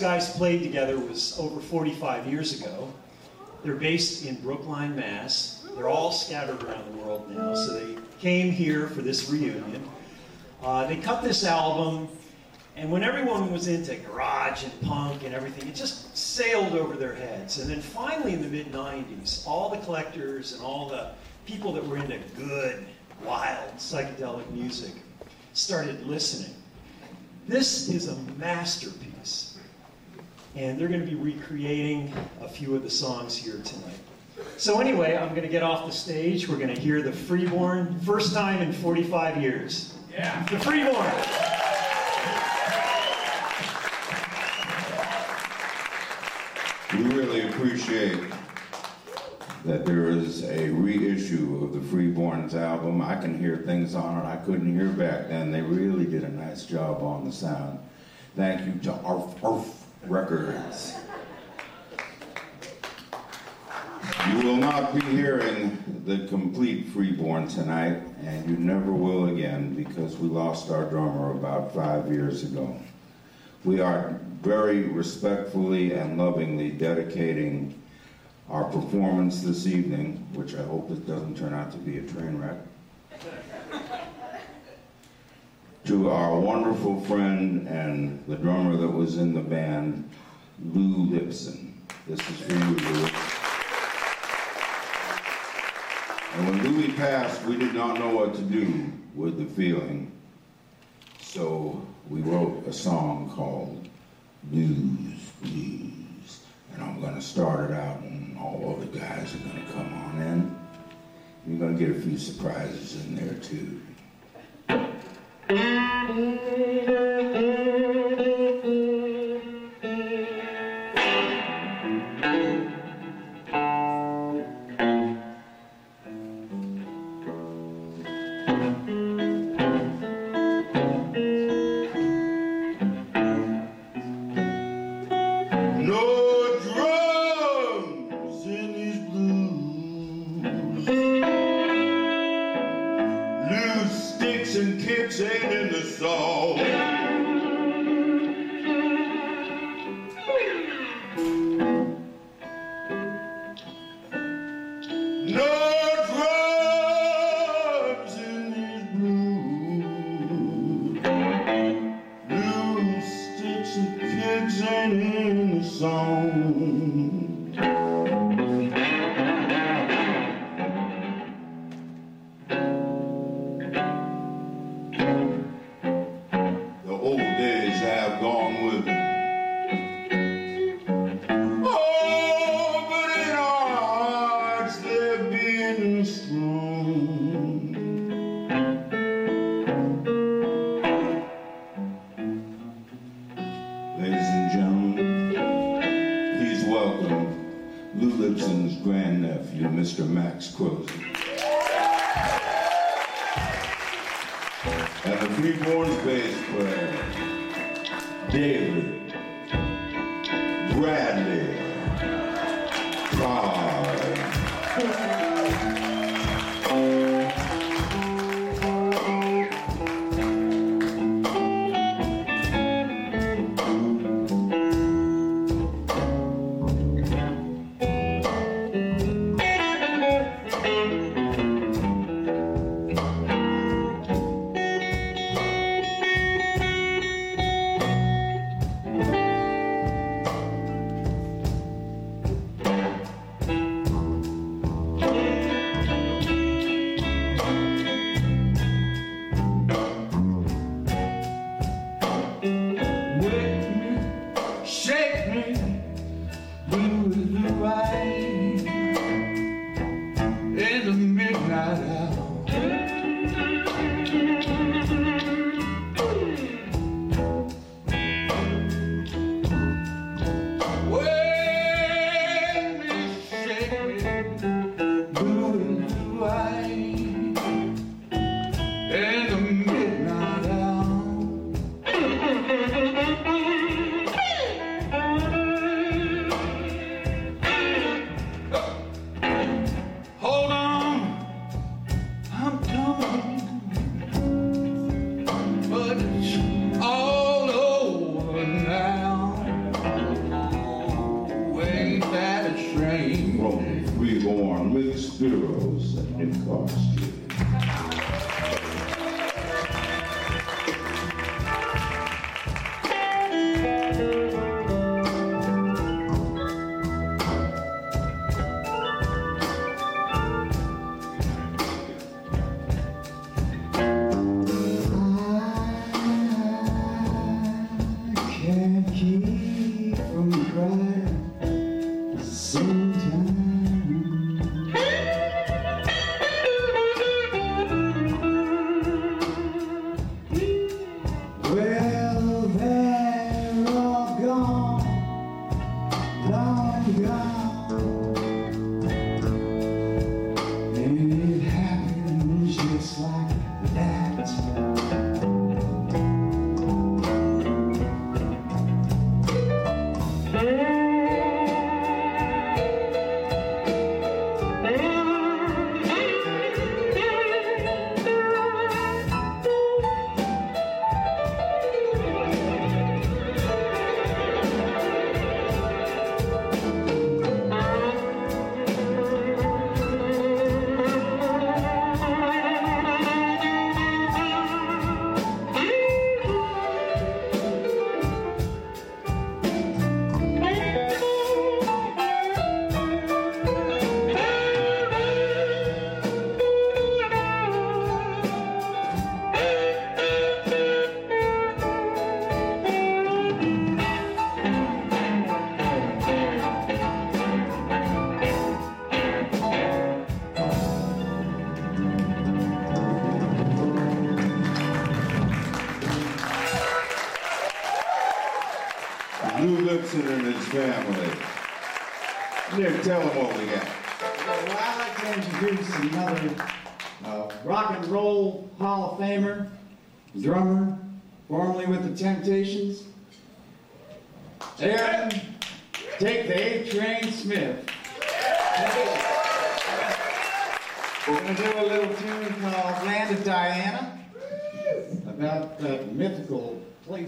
guys played together was over 45 years ago. They're based in Brookline, Mass. They're all scattered around the world now, so they came here for this reunion. Uh, they cut this album, and when everyone was into garage and punk and everything, it just sailed over their heads. And then finally, in the mid 90s, all the collectors and all the people that were into good, wild, psychedelic music started listening. This is a masterpiece. And they're going to be recreating a few of the songs here tonight. So, anyway, I'm going to get off the stage. We're going to hear the Freeborn, first time in 45 years. Yeah. The Freeborn. We really appreciate that there is a reissue of the Freeborns album. I can hear things on it I couldn't hear back then. They really did a nice job on the sound. Thank you to Arf Arf Records. You will not be hearing the complete Freeborn tonight, and you never will again because we lost our drummer about five years ago. We are very respectfully and lovingly dedicating our performance this evening, which I hope it doesn't turn out to be a train wreck, to our wonderful friend and the drummer that was in the band, Lou Lipson. This is for you, Lou. And when Louis passed, we did not know what to do with the feeling. So we wrote a song called Blues, Blues. And I'm going to start it out, and all of the guys are going to come on in. You're going to get a few surprises in there, too. No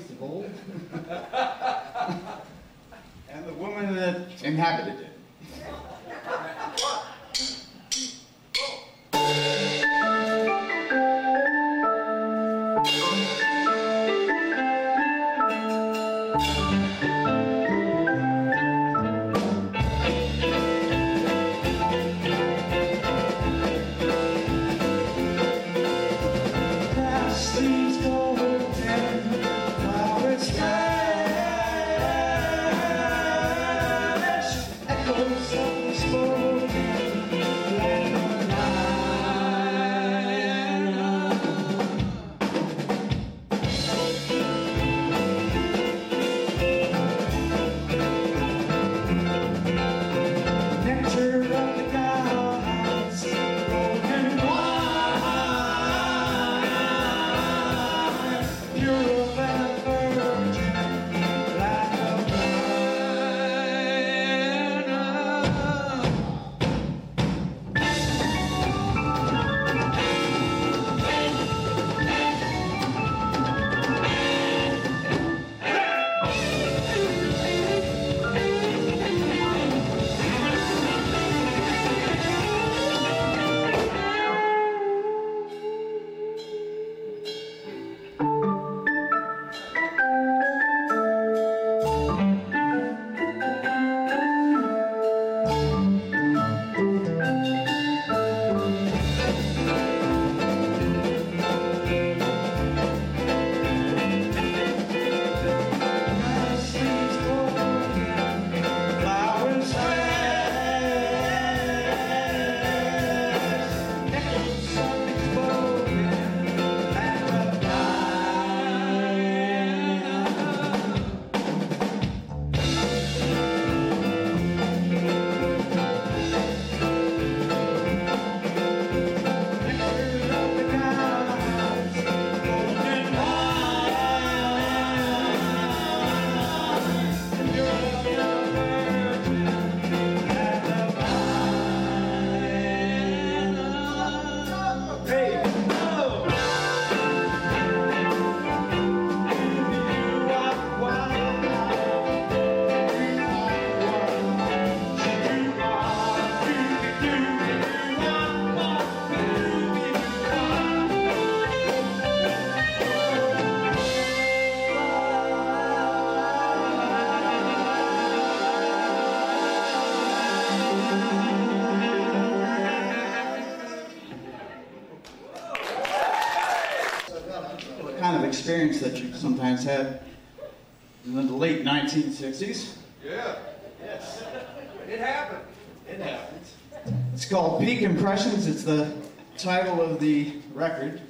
mythical of old and the woman that inhabited experience that you sometimes had in the late 1960s. Yeah. Yes. It happened. It happens. It's called Peak Impressions. It's the title of the record.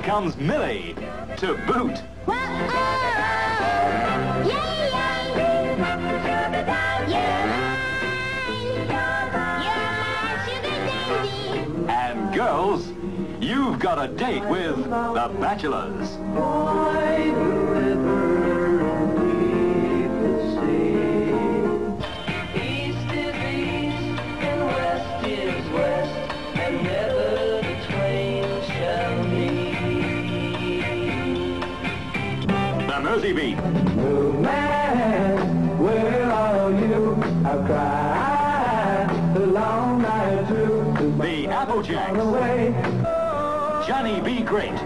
Here comes Millie to boot. And girls, you've got a date with the Bachelors. Mersey Beat. Are you? The. The Applejacks. Johnny B. Great.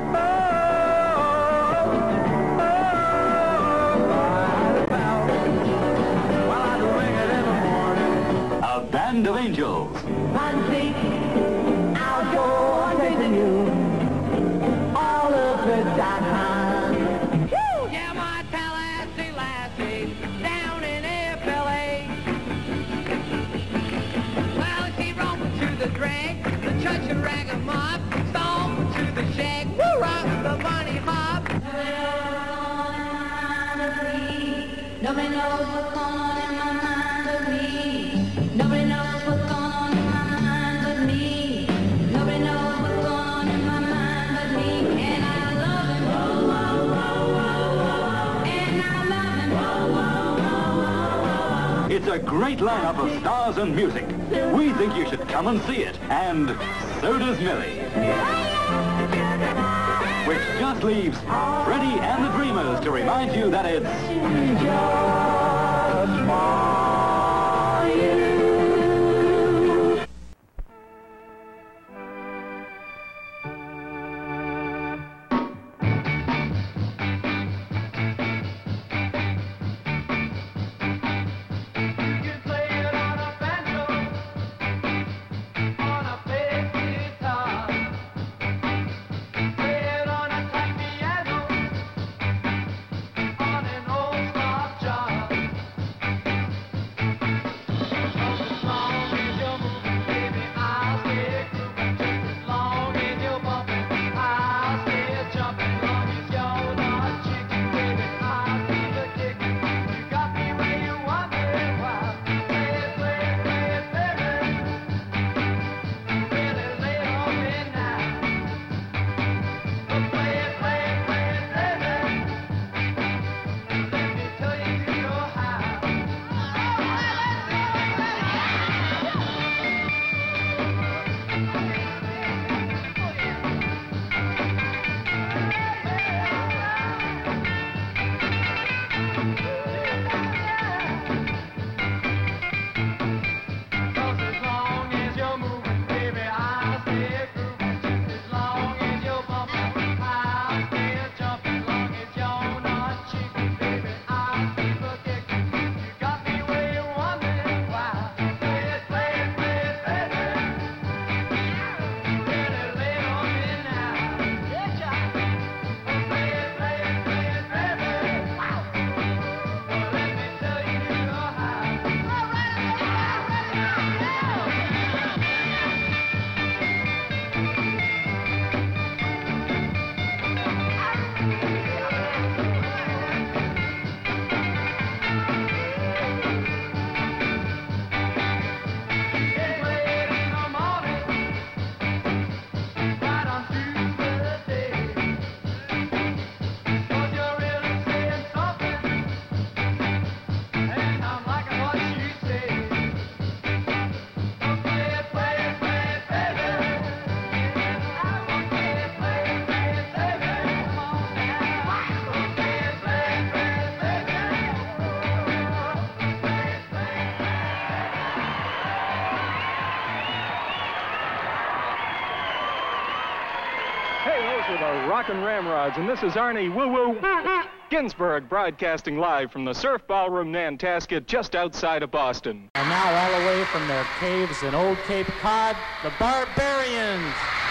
It's a great lineup of stars and music. We think you should come and see it. And so does Millie. Just leaves. Freddie and the Dreamers to remind you that it's and this is Arnie Woo Woo Ginsburg broadcasting live from the Surf Ballroom Nantasket just outside of Boston. And now all the way from their caves in Old Cape Cod, the Barbarians.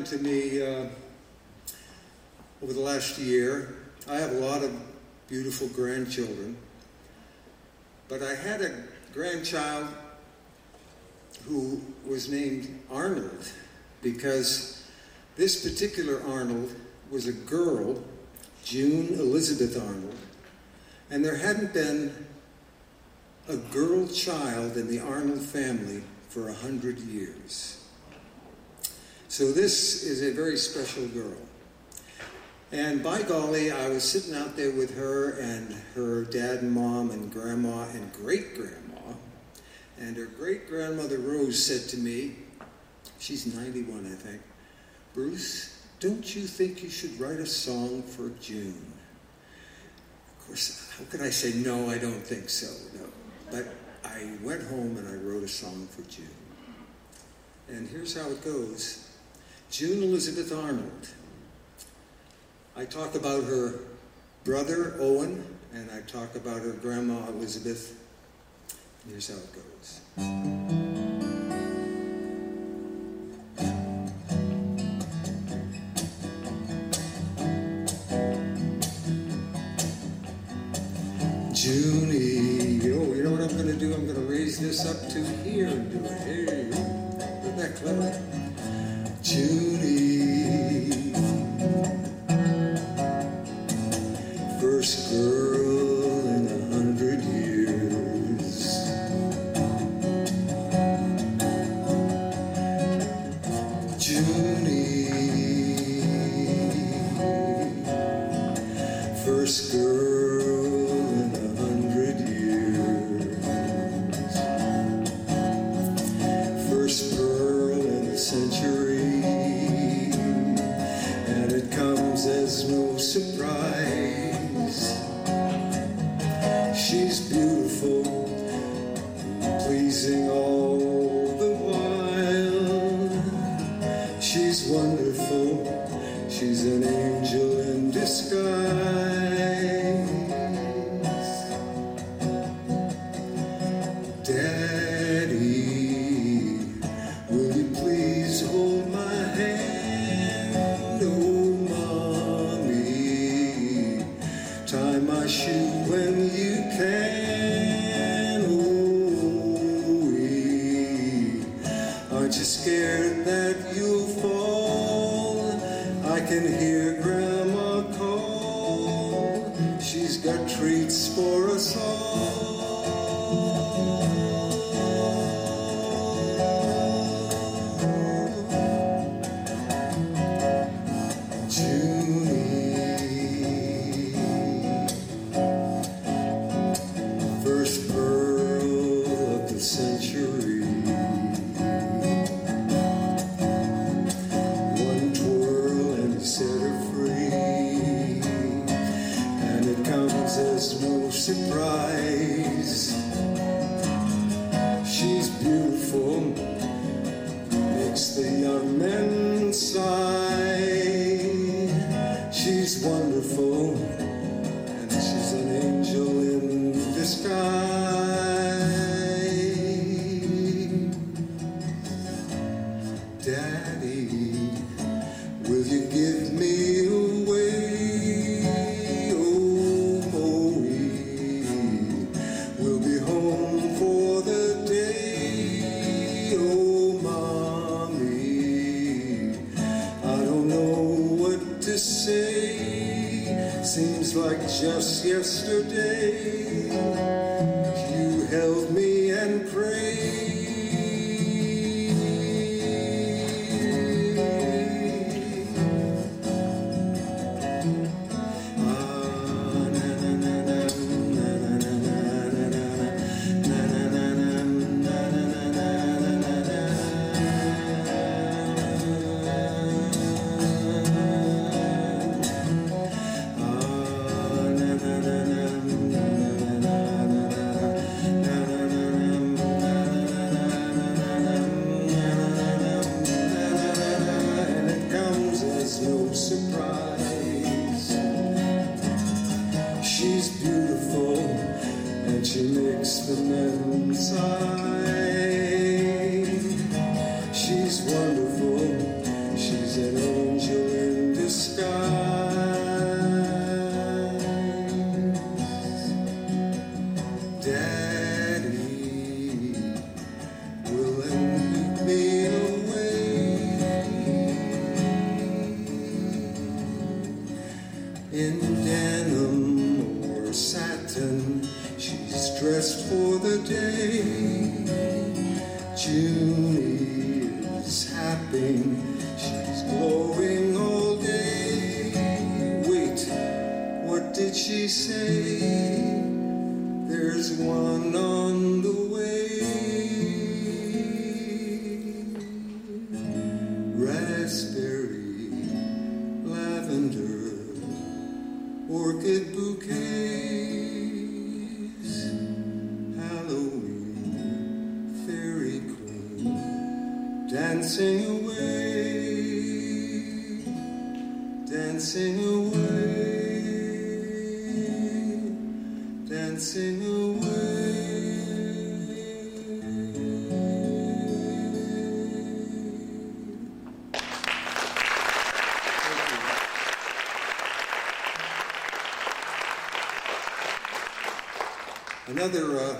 Happened to me uh, over the last year. I have a lot of beautiful grandchildren, but I had a grandchild who was named Arnold because this particular Arnold was a girl, June Elizabeth Arnold, and there hadn't been a girl child in the Arnold family for a hundred years. So this is a very special girl. And by golly, I was sitting out there with her and her dad and mom and grandma and great grandma. And her great grandmother Rose said to me, she's 91, I think, Bruce, don't you think you should write a song for June? Of course, how could I say, no, I don't think so? No. But I went home and I wrote a song for June. And here's how it goes June Elizabeth Arnold. I talk about her brother Owen, and I talk about her grandma Elizabeth. Here's how it goes. Century. Dressed for the day. Junie is happy. She's glowing all day. Wait, what did she say? Another uh,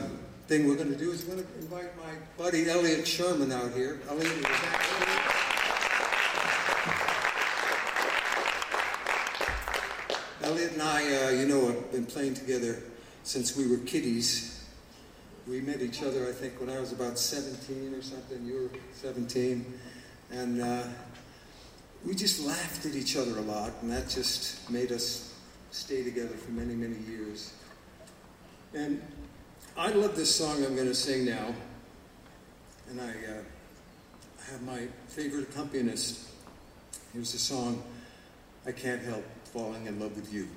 thing we're going to do is we're going to invite my buddy Elliot Sherman out here. Elliot, is Elliot and I, uh, you know, have been playing together since we were kiddies. We met each other, I think, when I was about 17 or something. You were 17. And uh, we just laughed at each other a lot, and that just made us stay together for many, many years. And I love this song I'm going to sing now. And I uh, have my favorite accompanist. Here's the song, I Can't Help Falling in Love with You.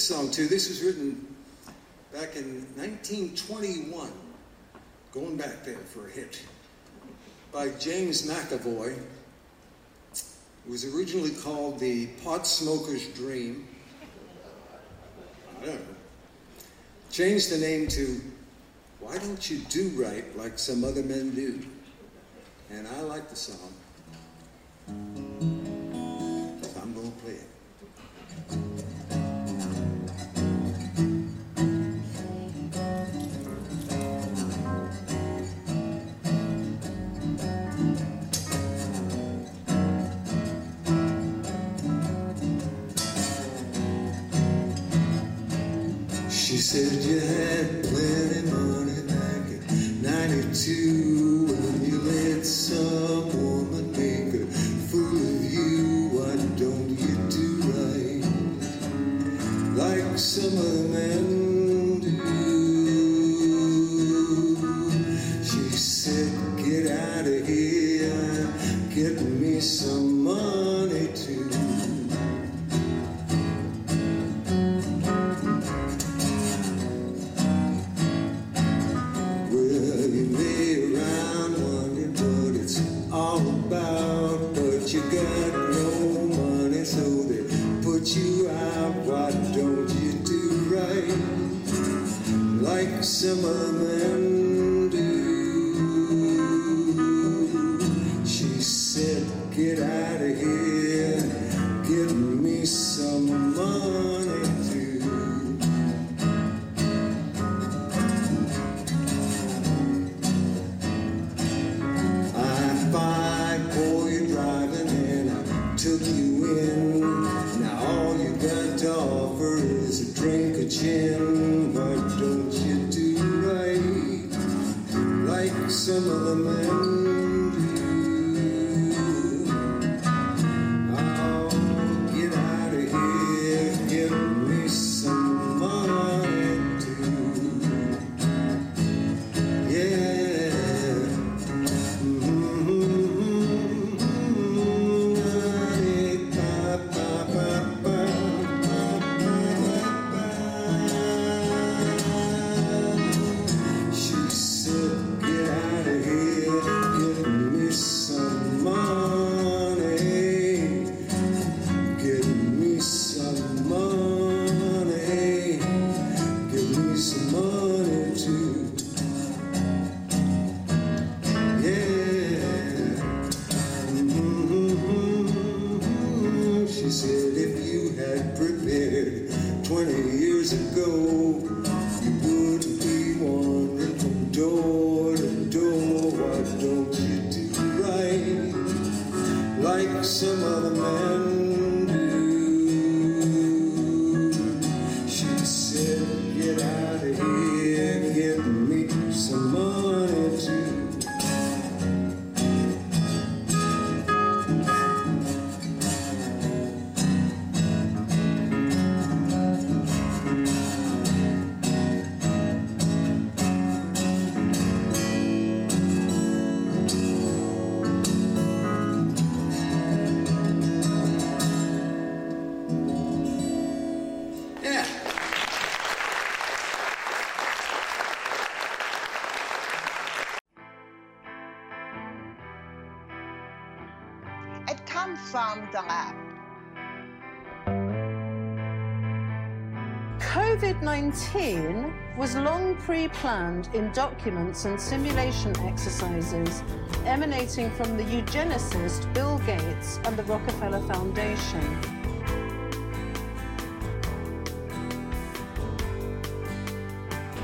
This song too. This was written back in 1921, going back there for a hit, by James McAvoy. It was originally called The Pot Smoker's Dream. I don't know. Changed the name to Why Don't You Do Right Like Some Other Men Do? And I like the song. It comes from. COVID 19 was long pre planned in documents and simulation exercises emanating from the eugenicist Bill Gates and the Rockefeller Foundation.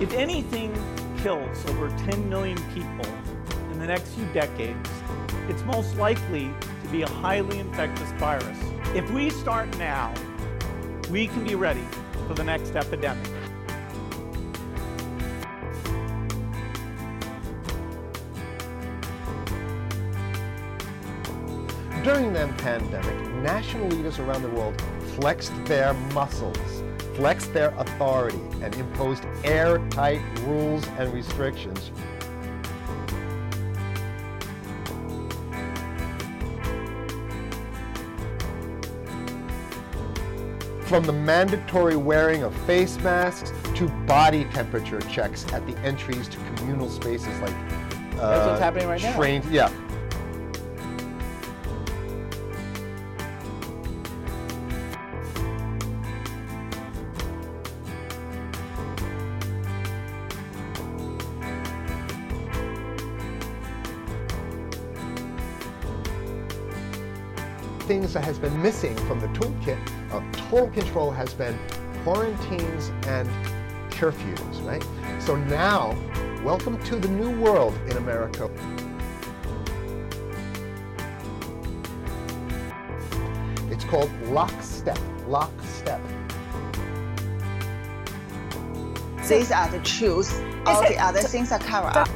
If anything kills over 10 million people in the next few decades, it's most likely to be a highly infectious virus. If we start now, we can be ready for the next epidemic. During the pandemic, national leaders around the world flexed their muscles, flexed their authority, and imposed airtight rules and restrictions. From the mandatory wearing of face masks to body temperature checks at the entries to communal spaces like uh, That's what's happening right now. Yeah. That has been missing from the toolkit of total control has been quarantines and curfews, right? So now, welcome to the new world in America. It's called lockstep, lockstep. These are the truths. All the other things are covered up.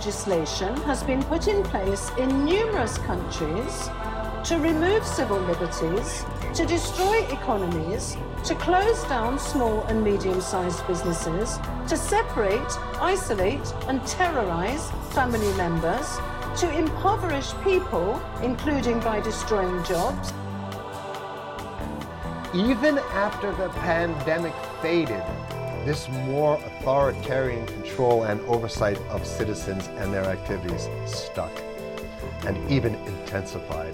Legislation has been put in place in numerous countries to remove civil liberties, to destroy economies, to close down small and medium sized businesses, to separate, isolate, and terrorize family members, to impoverish people, including by destroying jobs. Even after the pandemic faded, this more authoritarian control and oversight of citizens and their activities stuck and even intensified.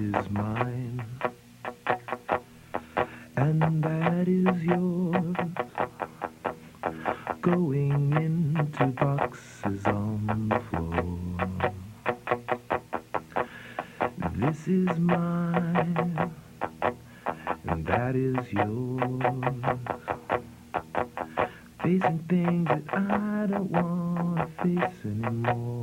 is mine, and that is yours. Going into boxes on the floor. This is mine, and that is yours. Facing things that I don't want to face anymore.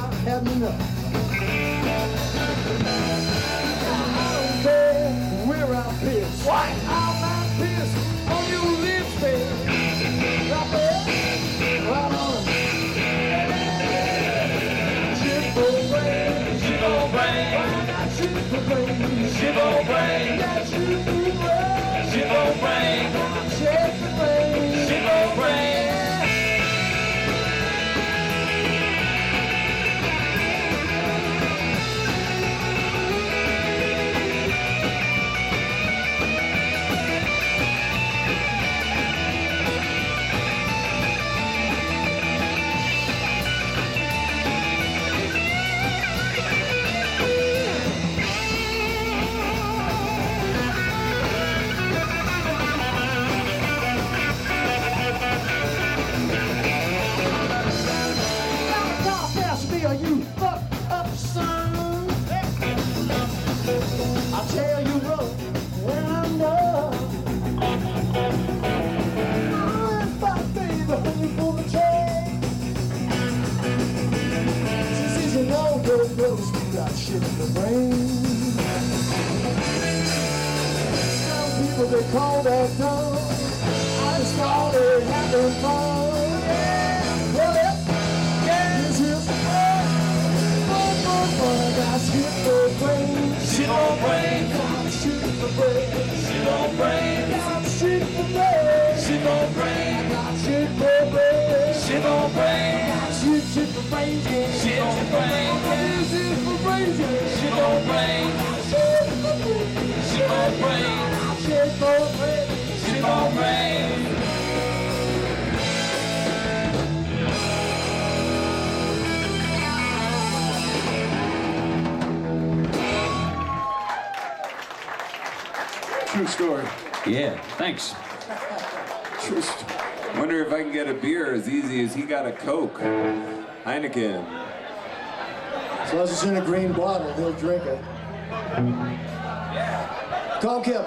I had enough. I don't care where I piss. Why? Piss on your lips, baby. Right there, right on. Shit for brain, shit brain. Got shit brain, brain. In the brain. Some people, they call that dumb. I just call it having fun. Yeah, well, yeah. This is fun, fun, fun, fun. I shit for brain, shit on brain, for brain, shit on brain, shit for brain, shit on brain, shit for brain, shit on brain, shit for brain, yeah. shit on brain, got shit for brain, yeah. shit on brain, got shit for brain, shit on brain, got shit for brain, shit on brain. True story. Yeah, thanks. True story. Wonder if I can get a beer as easy as he got a Coke. Heineken. As it's in a green bottle, he'll drink it. Call Kip.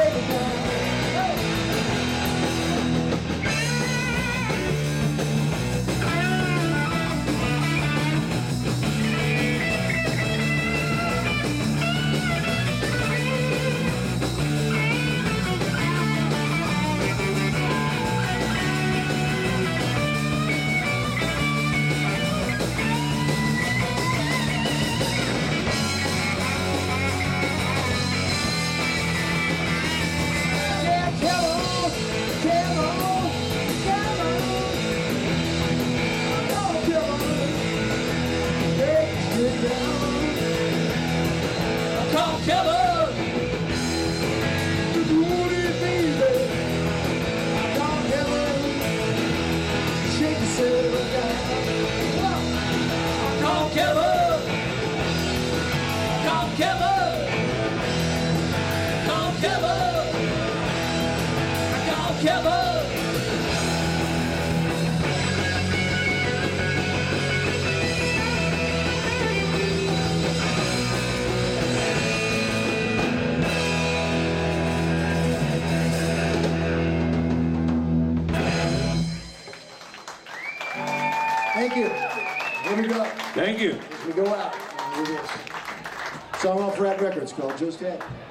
Jacob. It's called Just Happy.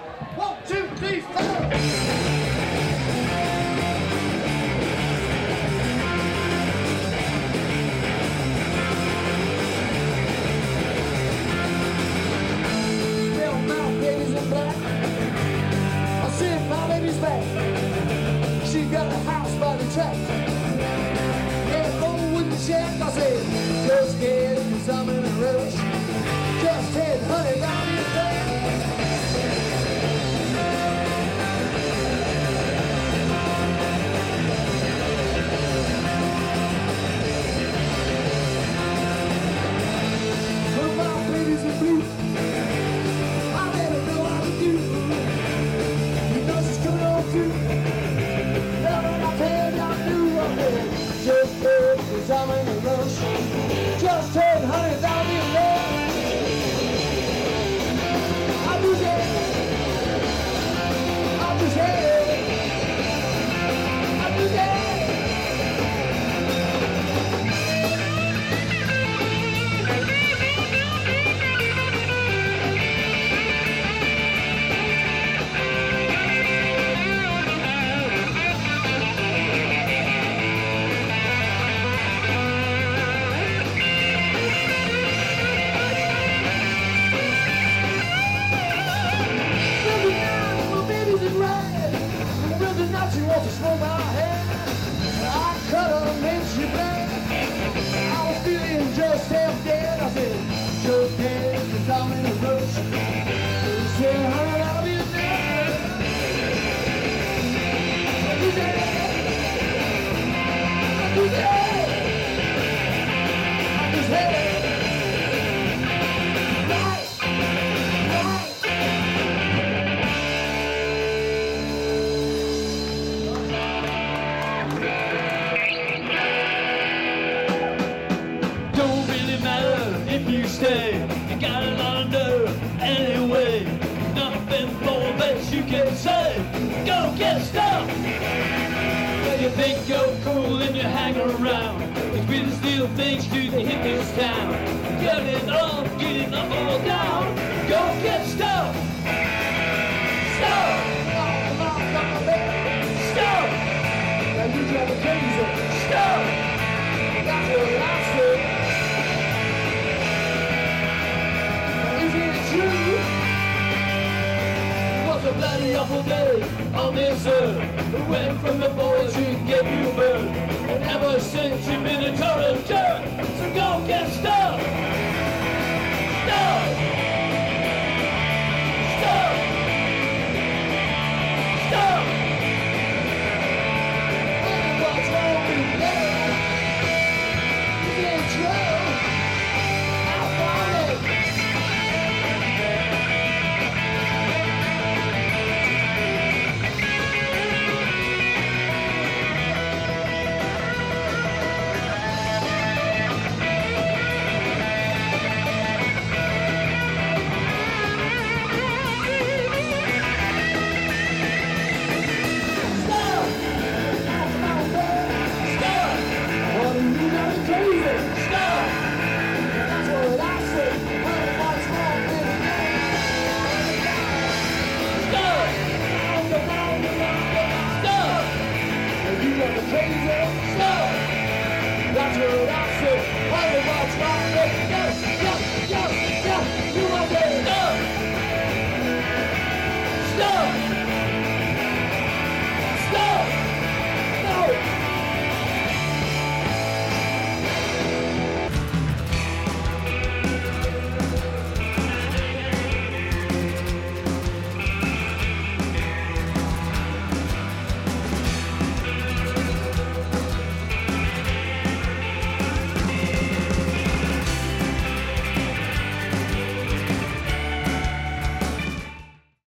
You think you're cool and you hang around. The greatest steel things do they hit this town. Get it up, get it up or down. Go get stuck. Stuck. Stuck. Now you drive me crazy. Stuck. A awful day on this earth. We went from the boys who gave you birth. And ever since you've been a total jerk. So go get. Stuck. Stuck.